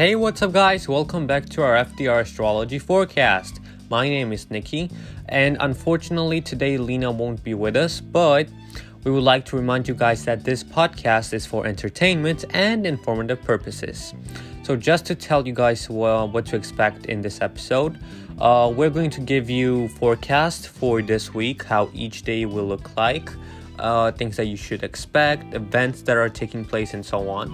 Hey, what's up, guys? Welcome back to our FDR astrology forecast. My name is Nicky, and unfortunately, today Li Na won't be with us, but we would like to remind you guys that this podcast is for entertainment and informative purposes. So, just to tell you guys well, what to expect in this episode, uh, we're going to give you forecast for this week, how each day will look like, uh, things that you should expect, events that are taking place, and so on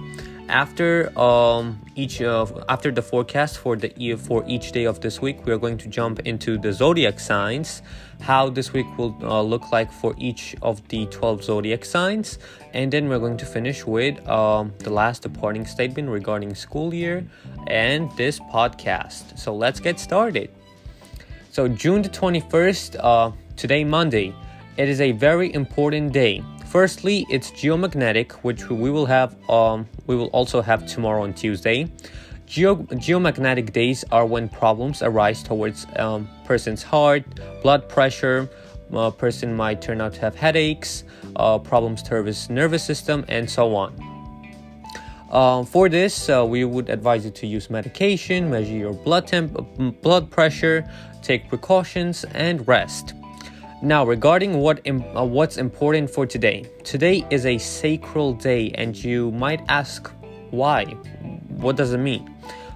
after um, each of after the forecast for the for each day of this week we are going to jump into the zodiac signs how this week will uh, look like for each of the 12 zodiac signs. And then we're going to finish with um, the last departing statement regarding school year and this podcast. So let's get started. So june the 21st uh, today monday. It is a very important day Firstly, it's geomagnetic, which we will have. Um, we will also have tomorrow on Tuesday. Geo- geomagnetic days are when problems arise towards um, person's heart, blood pressure. A person might turn out to have headaches, uh, problems to his nervous system, and so on. Uh, for this, uh, we would advise you to use medication, measure your blood temp, blood pressure, take precautions, and rest. Now, regarding what uh, what's important for today. Today is a sacral day, and you might ask why. What does it mean?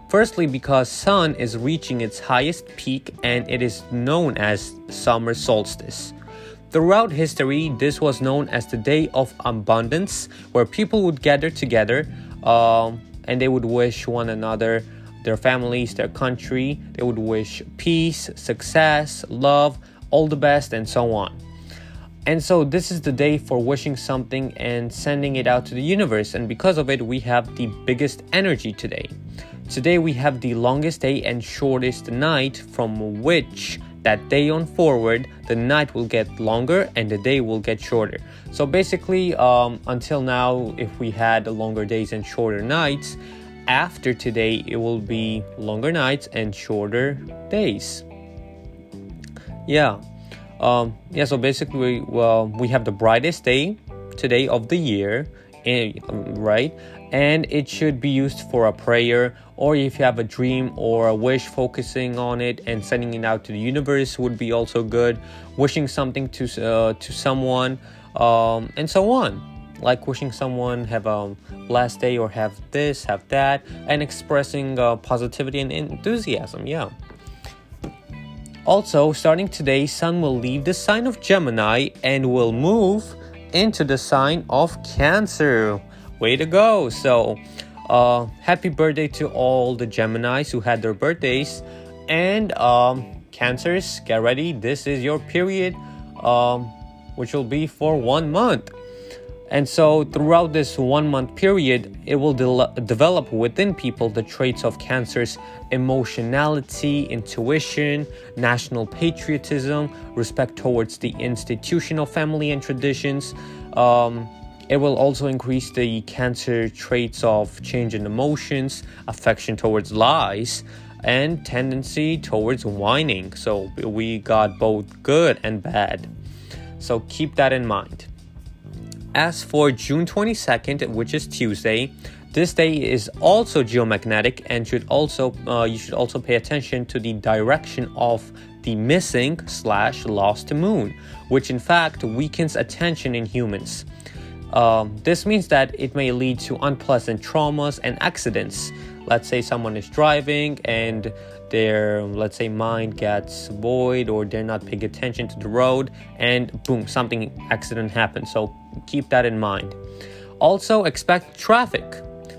Firstly, because sun is reaching its highest peak, and it is known as summer solstice. Throughout history, this was known as the day of abundance, where people would gather together um, and they would wish one another, their families, their country. They would wish peace, success, love all the best, and so on. And so, this is the day for wishing something and sending it out to the universe, and because of it, we have the biggest energy today. Today, we have the longest day and shortest night, from which that day on forward, the night will get longer and the day will get shorter. So, basically, um, until now, if we had longer days and shorter nights, after today, it will be longer nights and shorter days yeah. Um yeah so basically well we have the brightest day today of the year eh, right? And it should be used for a prayer or if you have a dream or a wish focusing on it and sending it out to the universe would be also good. Wishing something to uh, to someone um, and so on. Like wishing someone have a blessed day or have this have that and expressing uh, positivity and enthusiasm yeah also, starting today, Sun will leave the sign of Gemini and will move into the sign of Cancer. Way to go! So, uh, happy birthday to all the Geminis who had their birthdays. And um, Cancers, get ready. This is your period, um, which will be for one month. And so, throughout this one month period, it will de- develop within people the traits of Cancer's emotionality, intuition, national patriotism, respect towards the institutional family and traditions. Um, it will also increase the Cancer traits of change in emotions, affection towards lies, and tendency towards whining. So, we got both good and bad. So, keep that in mind. As for June 22nd, which is Tuesday, this day is also geomagnetic and should also uh, you should also pay attention to the direction of the missing slash lost moon, which in fact weakens attention in humans. Um, this means that it may lead to unpleasant traumas and accidents. Let's say someone is driving and their let's say mind gets void or they're not paying attention to the road and boom something accident happens so keep that in mind. Also expect traffic.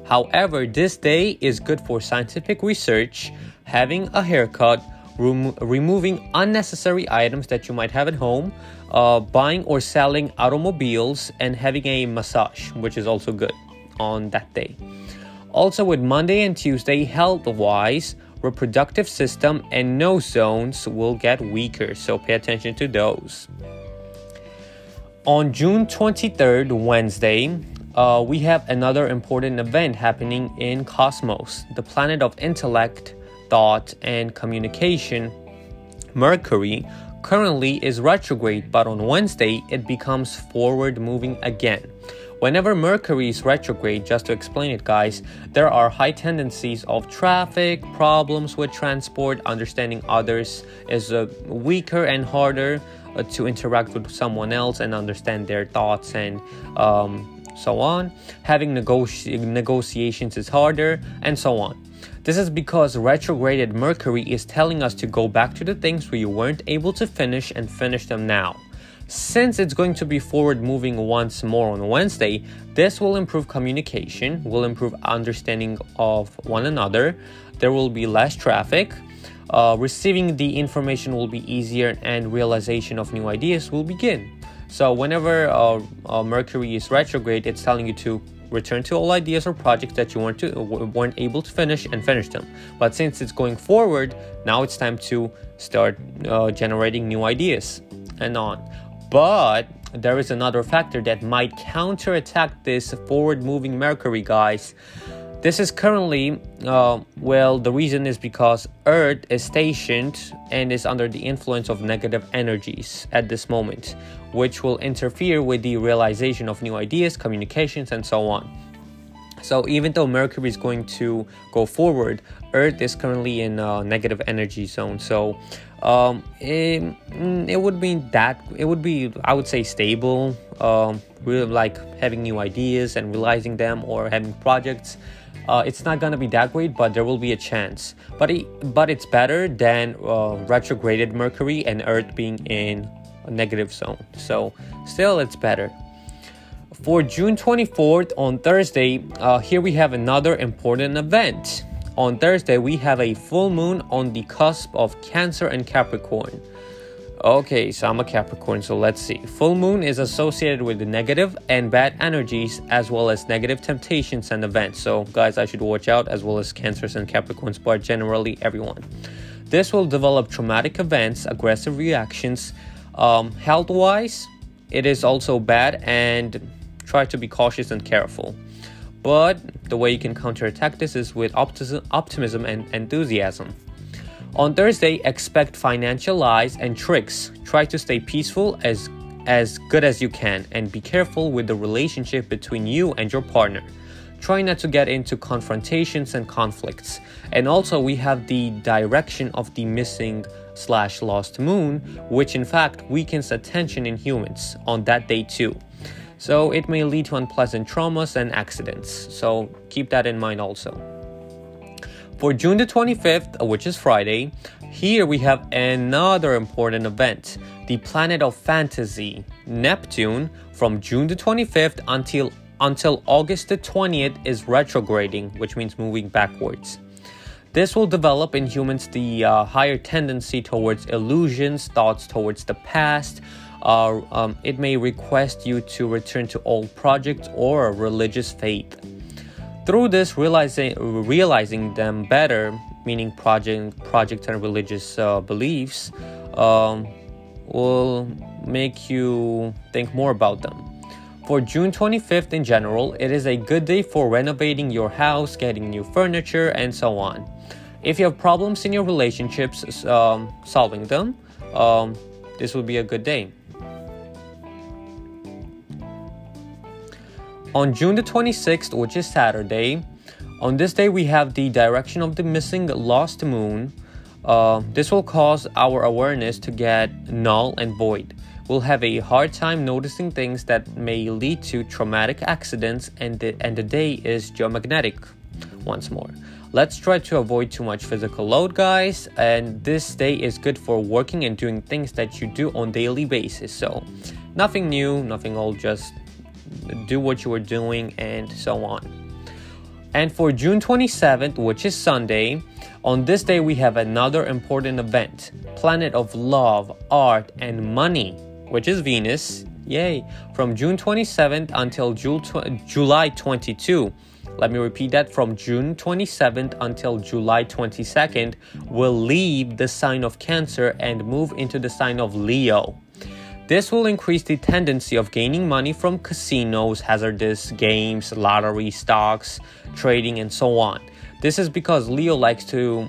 However this day is good for scientific research having a haircut rem- removing unnecessary items that you might have at home uh, buying or selling automobiles and having a massage which is also good on that day. Also with monday and tuesday health wise reproductive system and nose zones will get weaker, so pay attention to those. On June 23rd, Wednesday, uh, we have another important event happening in Cosmos, the planet of intellect, thought, and communication. Mercury currently is retrograde, but on Wednesday it becomes forward moving again. Whenever Mercury is retrograde, just to explain it, guys, there are high tendencies of traffic, problems with transport, understanding others is uh, weaker and harder uh, to interact with someone else and understand their thoughts and um, so on. Having negoti- negotiations is harder, and so on. This is because retrograded Mercury is telling us to go back to the things we weren't able to finish and finish them now. Since it's going to be forward moving once more on Wednesday, this will improve communication, will improve understanding of one another. There will be less traffic. Uh, receiving the information will be easier and realization of new ideas will begin. So, whenever uh, uh, Mercury is retrograde, it's telling you to return to all ideas or projects that you weren't, to, weren't able to finish and finish them. But since it's going forward, now it's time to start uh, generating new ideas and on. But there is another factor that might counterattack this forward moving Mercury, guys. This is currently, uh, well, the reason is because Earth is stationed and is under the influence of negative energies at this moment, which will interfere with the realization of new ideas, communications, and so on. So even though Mercury is going to go forward, Earth is currently in a negative energy zone. So um, it, mm, it would be that it would be I would say stable. Um, really like having new ideas and realizing them or having projects. Uh, it's not gonna be that great, but there will be a chance. But it, but it's better than uh, retrograded Mercury and Earth being in a negative zone. So still, it's better. For June 24th on Thursday, uh, here we have another important event. On Thursday, we have a full moon on the cusp of Cancer and Capricorn. Okay, so I'm a Capricorn, so let's see. Full moon is associated with negative and bad energies as well as negative temptations and events. So, guys, I should watch out as well as Cancers and Capricorns, but generally everyone. This will develop traumatic events, aggressive reactions. Um, health wise, it is also bad and try to be cautious and careful. But the way you can counterattack this is with optimism and enthusiasm. On Thursday, expect financial lies and tricks. Try to stay peaceful as as good as you can and be careful with the relationship between you and your partner. Try not to get into confrontations and conflicts. And also we have the direction of the missing slash lost moon, which in fact weakens attention in humans on that day too. So it may lead to unpleasant traumas and accidents. So keep that in mind also. For June the 25th, which is Friday, here we have another important event the planet of fantasy, Neptune, from June the 25th until until August the 20th is retrograding, which means moving backwards. This will develop in humans the uh, higher tendency towards illusions, thoughts towards the past, uh, um, it may request you to return to old projects or religious faith. Through this, realizing realizing them better, meaning project project and religious uh, beliefs, um, will make you think more about them. For June 25th in general, it is a good day for renovating your house, getting new furniture, and so on. If you have problems in your relationships, um, solving them, um, this will be a good day. On June the 26th, which is Saturday, on this day we have the direction of the missing lost moon. Uh, this will cause our awareness to get null and void. We'll have a hard time noticing things that may lead to traumatic accidents, and the, and the day is geomagnetic. Once more, let's try to avoid too much physical load, guys. And this day is good for working and doing things that you do on daily basis. So, nothing new, nothing old, just do what you are doing, and so on. And for June 27th, which is Sunday, on this day we have another important event Planet of Love, Art, and Money, which is Venus. Yay! From June 27th until July 22. Let me repeat that from June 27th until July 22nd, will leave the sign of Cancer and move into the sign of Leo. This will increase the tendency of gaining money from casinos, hazardous games, lottery, stocks, trading, and so on. This is because Leo likes to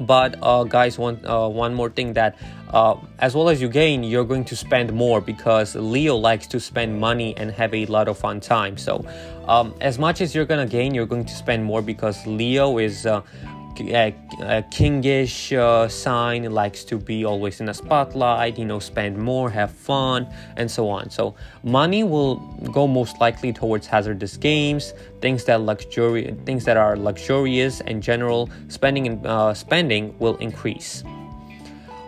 but uh, guys one uh, one more thing that uh, as well as you gain you're going to spend more because leo likes to spend money and have a lot of fun time so um, as much as you're gonna gain you're going to spend more because leo is uh, a, a kingish uh, sign likes to be always in the spotlight you know spend more have fun and so on. So money will go most likely towards hazardous games things that luxury things that are luxurious and general spending and uh, spending will increase.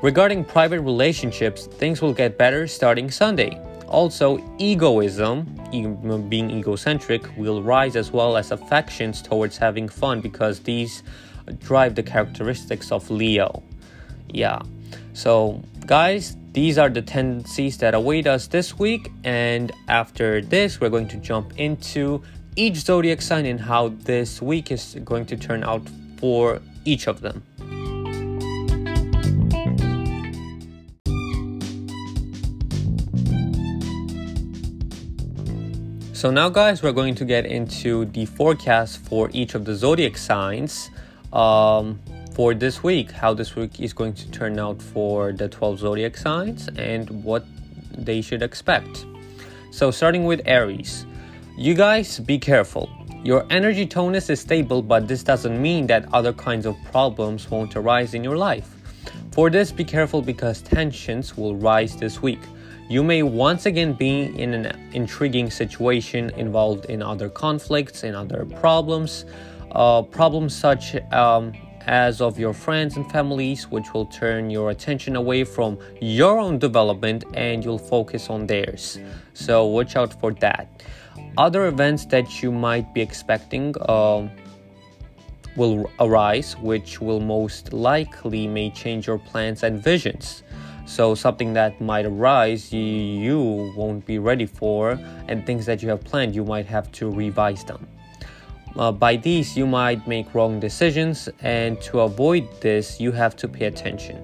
Regarding private relationships things will get better starting sunday. Also egoism being egocentric will rise as well as affections towards having fun because these drive the characteristics of Leo. Yeah. So, guys, these are the tendencies that await us this week. And after this, we're going to jump into each zodiac sign and how this week is going to turn out for each of them. So now guys, we're going to get into the forecast for each of the zodiac signs um, for this week, how this week is going to turn out for the 12 zodiac signs and what they should expect. So, starting with Aries, you guys be careful. Your energy tonus is stable, but this doesn't mean that other kinds of problems won't arise in your life. For this, be careful because tensions will rise this week. You may once again be in an intriguing situation involved in other conflicts, in other problems, uh, problems such um, as of your friends and families, which will turn your attention away from your own development and you'll focus on theirs. So, watch out for that. Other events that you might be expecting uh, will arise, which will most likely may change your plans and visions. So, something that might arise you won't be ready for, and things that you have planned, you might have to revise them. Uh, by these, you might make wrong decisions, and to avoid this, you have to pay attention.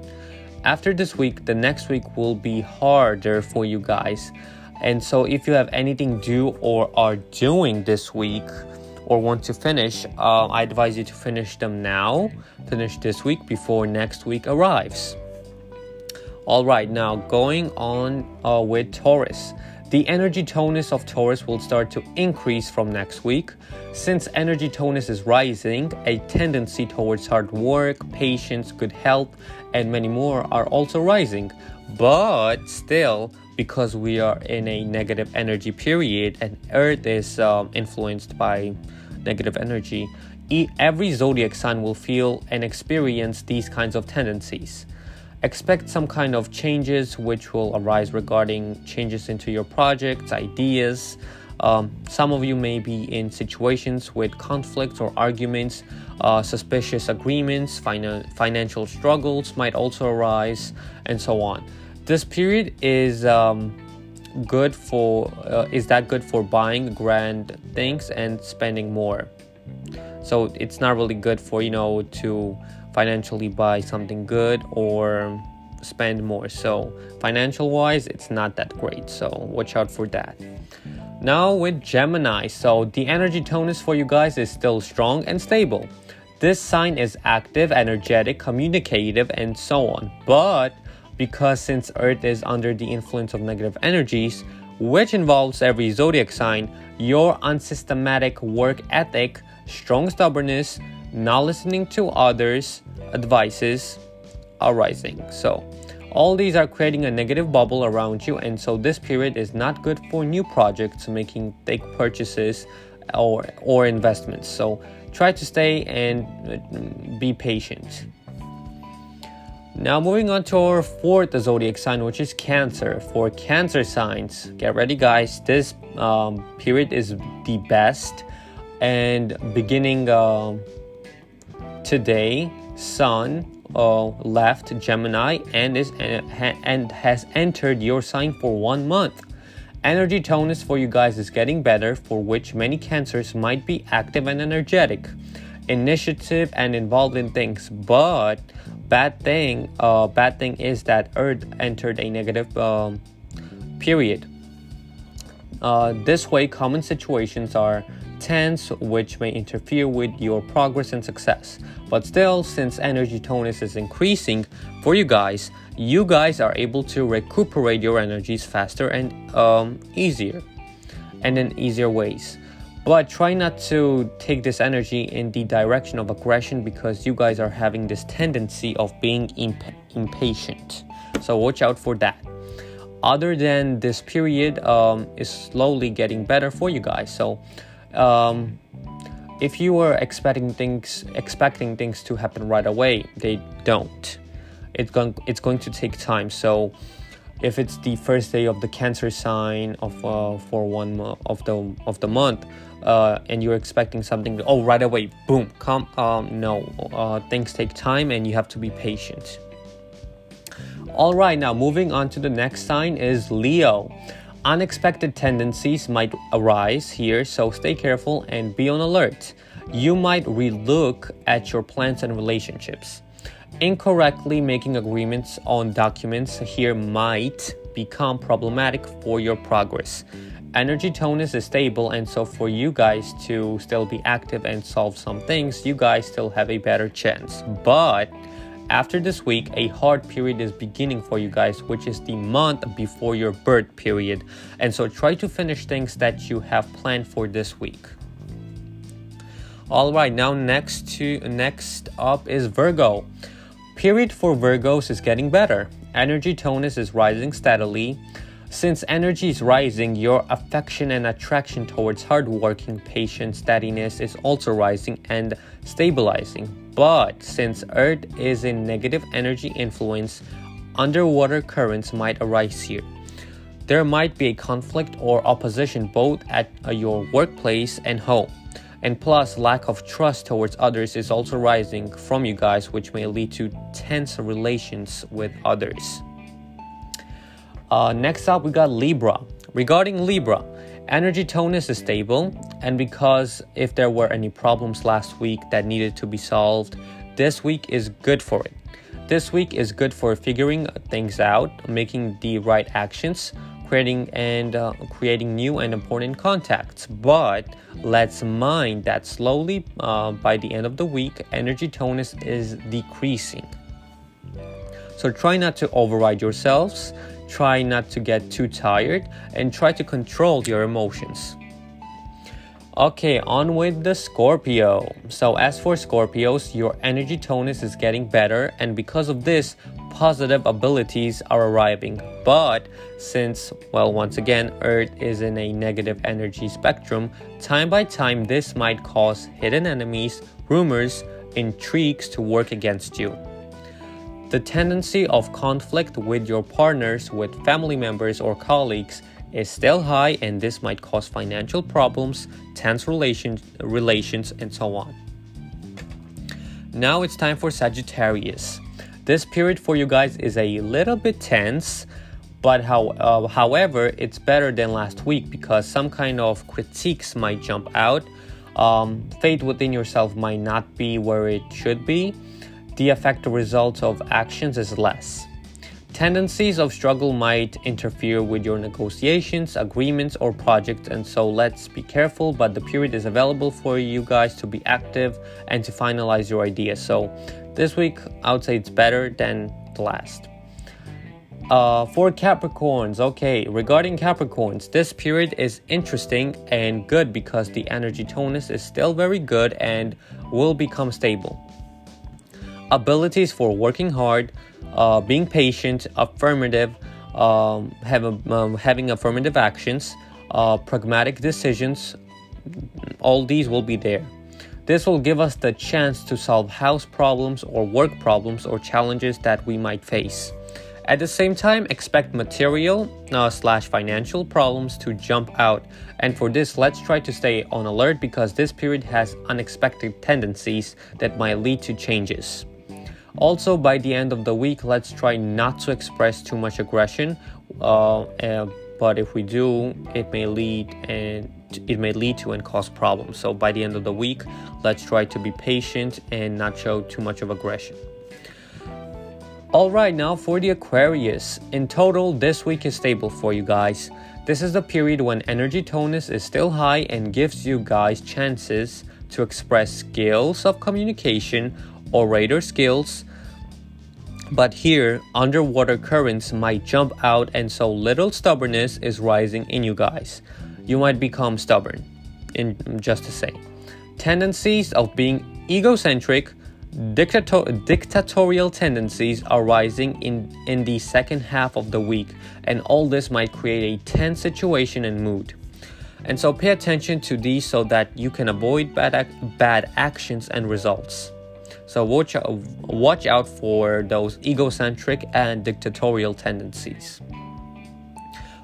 After this week, the next week will be harder for you guys. And so, if you have anything due or are doing this week or want to finish, uh, I advise you to finish them now, finish this week before next week arrives. All right, now going on uh, with Taurus. The energy tonus of Taurus will start to increase from next week. Since energy tonus is rising, a tendency towards hard work, patience, good health, and many more are also rising. But still, because we are in a negative energy period and Earth is um, influenced by negative energy, every zodiac sign will feel and experience these kinds of tendencies expect some kind of changes which will arise regarding changes into your projects, ideas. Um, some of you may be in situations with conflicts or arguments, uh, suspicious agreements, fina- financial struggles might also arise, and so on. This period is um, good for uh, is that good for buying grand things and spending more. So it's not really good for you know to financially buy something good or spend more. So, financial wise, it's not that great. So, watch out for that. Now, with Gemini, so the energy tonus for you guys is still strong and stable. This sign is active, energetic, communicative, and so on. But because since Earth is under the influence of negative energies, which involves every zodiac sign, your unsystematic work ethic, strong stubbornness, not listening to others, advices are rising. So, all these are creating a negative bubble around you, and so this period is not good for new projects, making big purchases or or investments. So, try to stay and uh, be patient. Now, moving on to our fourth zodiac sign, which is Cancer. For Cancer signs, get ready, guys. This um, period is the best, and beginning uh, today, Sun uh, left Gemini and is uh, and has entered your sign for one month. Energy tonus for you guys is getting better, for which many cancers might be active and energetic, initiative and involved in things. But bad thing, uh, bad thing is that Earth entered a negative um, period. Uh, this way, common situations are tense, which may interfere with your progress and success. But still, since energy tonus is increasing for you guys, you guys are able to recuperate your energies faster and um, easier and in easier ways. But try not to take this energy in the direction of aggression because you guys are having this tendency of being imp- impatient. So watch out for that. Other than this period um, is slowly getting better for you guys. So um, if you were expecting things expecting things to happen right away, they don't. It's going it's going to take time. So if it's the first day of the cancer sign of uh, for one of the of the month uh, and you're expecting something oh right away boom come um, no uh, things take time and you have to be patient all right now moving on to the next sign is leo unexpected tendencies might arise here so stay careful and be on alert you might relook at your plans and relationships Incorrectly making agreements on documents here might become problematic for your progress. Energy tonus is stable, and so for you guys to still be active and solve some things, you guys still have a better chance. But after this week, a hard period is beginning for you guys, which is the month before your birth period. And so try to finish things that you have planned for this week. All right, now next to next up is Virgo. Period for Virgos is getting better. Energy tonus is rising steadily. Since energy is rising, your affection and attraction towards hardworking, patient steadiness is also rising and stabilizing. But since Earth is in negative energy influence, underwater currents might arise here. There might be a conflict or opposition both at uh, your workplace and home. And plus, lack of trust towards others is also rising from you guys, which may lead to tense relations with others. Uh, next up, we got Libra. Regarding Libra, energy tonus is stable, and because if there were any problems last week that needed to be solved, this week is good for it. This week is good for figuring things out, making the right actions, creating and uh, creating new and important contacts. But let's mind that slowly, uh, by the end of the week, energy tonus is decreasing. So try not to override yourselves. Try not to get too tired and try to control your emotions. Okay, on with the Scorpio. So, as for Scorpios, your energy tonus is getting better, and because of this, positive abilities are arriving. But since, well, once again, Earth is in a negative energy spectrum, time by time this might cause hidden enemies, rumors, intrigues to work against you. The tendency of conflict with your partners, with family members, or colleagues is still high, and this might cause financial problems, tense relations, relations, and so on. Now it's time for Sagittarius. This period for you guys is a little bit tense, but how, uh, however, it's better than last week because some kind of critiques might jump out. Um, faith within yourself might not be where it should be. The effective result of actions is less. Tendencies of struggle might interfere with your negotiations, agreements, or projects, and so let's be careful. But the period is available for you guys to be active and to finalize your ideas. So this week, I would say it's better than the last. Uh, for Capricorns, okay, regarding Capricorns, this period is interesting and good because the energy tonus is still very good and will become stable. Abilities for working hard, uh, being patient, affirmative, um, have a, um, having affirmative actions, uh, pragmatic decisions, all these will be there. This will give us the chance to solve house problems or work problems or challenges that we might face. At the same time, expect material uh, slash financial problems to jump out. And for this, let's try to stay on alert because this period has unexpected tendencies that might lead to changes. Also, by the end of the week, let's try not to express too much aggression. Uh, uh, but if we do, it may lead and it may lead to and cause problems. So by the end of the week, let's try to be patient and not show too much of aggression. All right, now for the Aquarius. In total, this week is stable for you guys. This is the period when energy tonus is still high and gives you guys chances to express skills of communication, orator skills. But here, underwater currents might jump out, and so little stubbornness is rising in you guys. You might become stubborn, in just to say. Tendencies of being egocentric, Dictator- dictatorial tendencies are rising in, in the second half of the week, and all this might create a tense situation and mood. And so pay attention to these so that you can avoid bad, ac- bad actions and results. So watch out, watch out for those egocentric and dictatorial tendencies.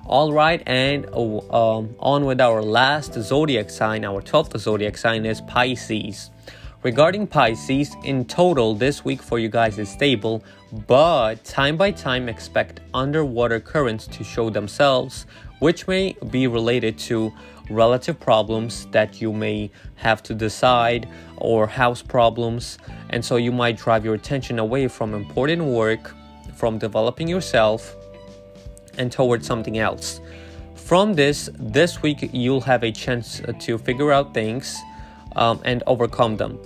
All right, and um, on with our last zodiac sign. Our 12th zodiac sign is Pisces. Regarding Pisces, in total, this week for you guys is stable, but time by time expect underwater currents to show themselves, which may be related to relative problems that you may have to decide or house problems. And so you might drive your attention away from important work, from developing yourself, and towards something else. From this, this week you'll have a chance to figure out things um, and overcome them.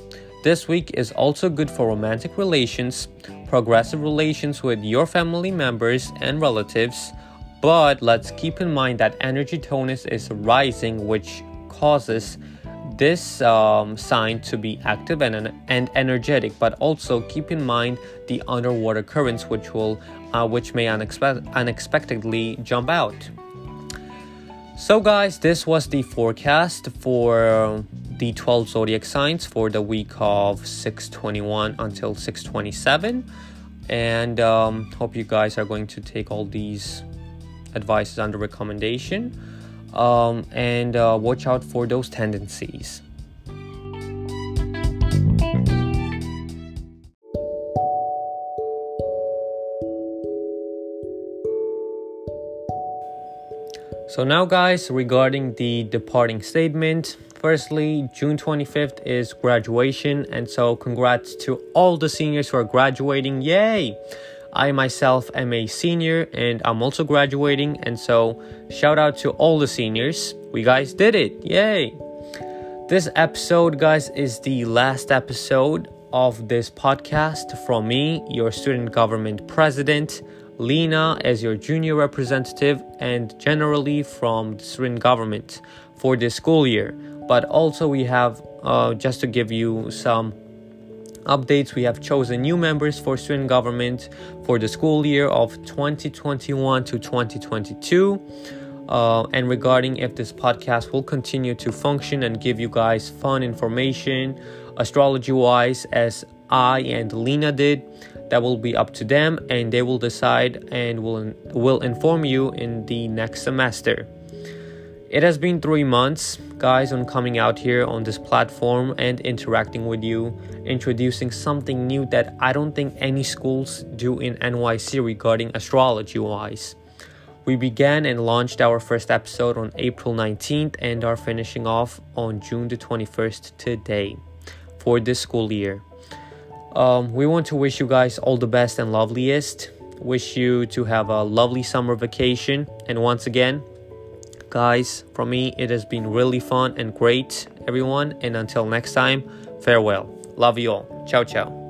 This week is also good for romantic relations, progressive relations with your family members and relatives, but let's keep in mind that energy tonus is rising, which causes this um, sign to be active and, and energetic, but also keep in mind the underwater currents, which will uh, which may unexpe- unexpectedly jump out. So, guys, this was the forecast for the 12 zodiac signs for the week of 621 until 627 and um, hope you guys are going to take all these advices under recommendation um, and uh, watch out for those tendencies so now guys regarding the departing statement Firstly, June 25th is graduation, and so congrats to all the seniors who are graduating. Yay! I myself am a senior and I'm also graduating, and so shout out to all the seniors. We guys did it! Yay! This episode, guys, is the last episode of this podcast from me, your student government president, Li Na, as your junior representative, and generally from the student government for this school year but also we have uh, just to give you some updates we have chosen new members for student government for the school year of 2021 to 2022 uh, and regarding if this podcast will continue to function and give you guys fun information astrology wise as i and Li Na did that will be up to them and they will decide and will will inform you in the next semester. It has been three months, guys, on coming out here on this platform and interacting with you, introducing something new that I don't think any schools do in NYC regarding astrology wise. We began and launched our first episode on April 19th and are finishing off on June the 21st today for this school year. Um, we want to wish you guys all the best and loveliest. Wish you to have a lovely summer vacation. And once again, Guys, for me, it has been really fun and great, everyone. And until next time, farewell. Love you all. Ciao, ciao.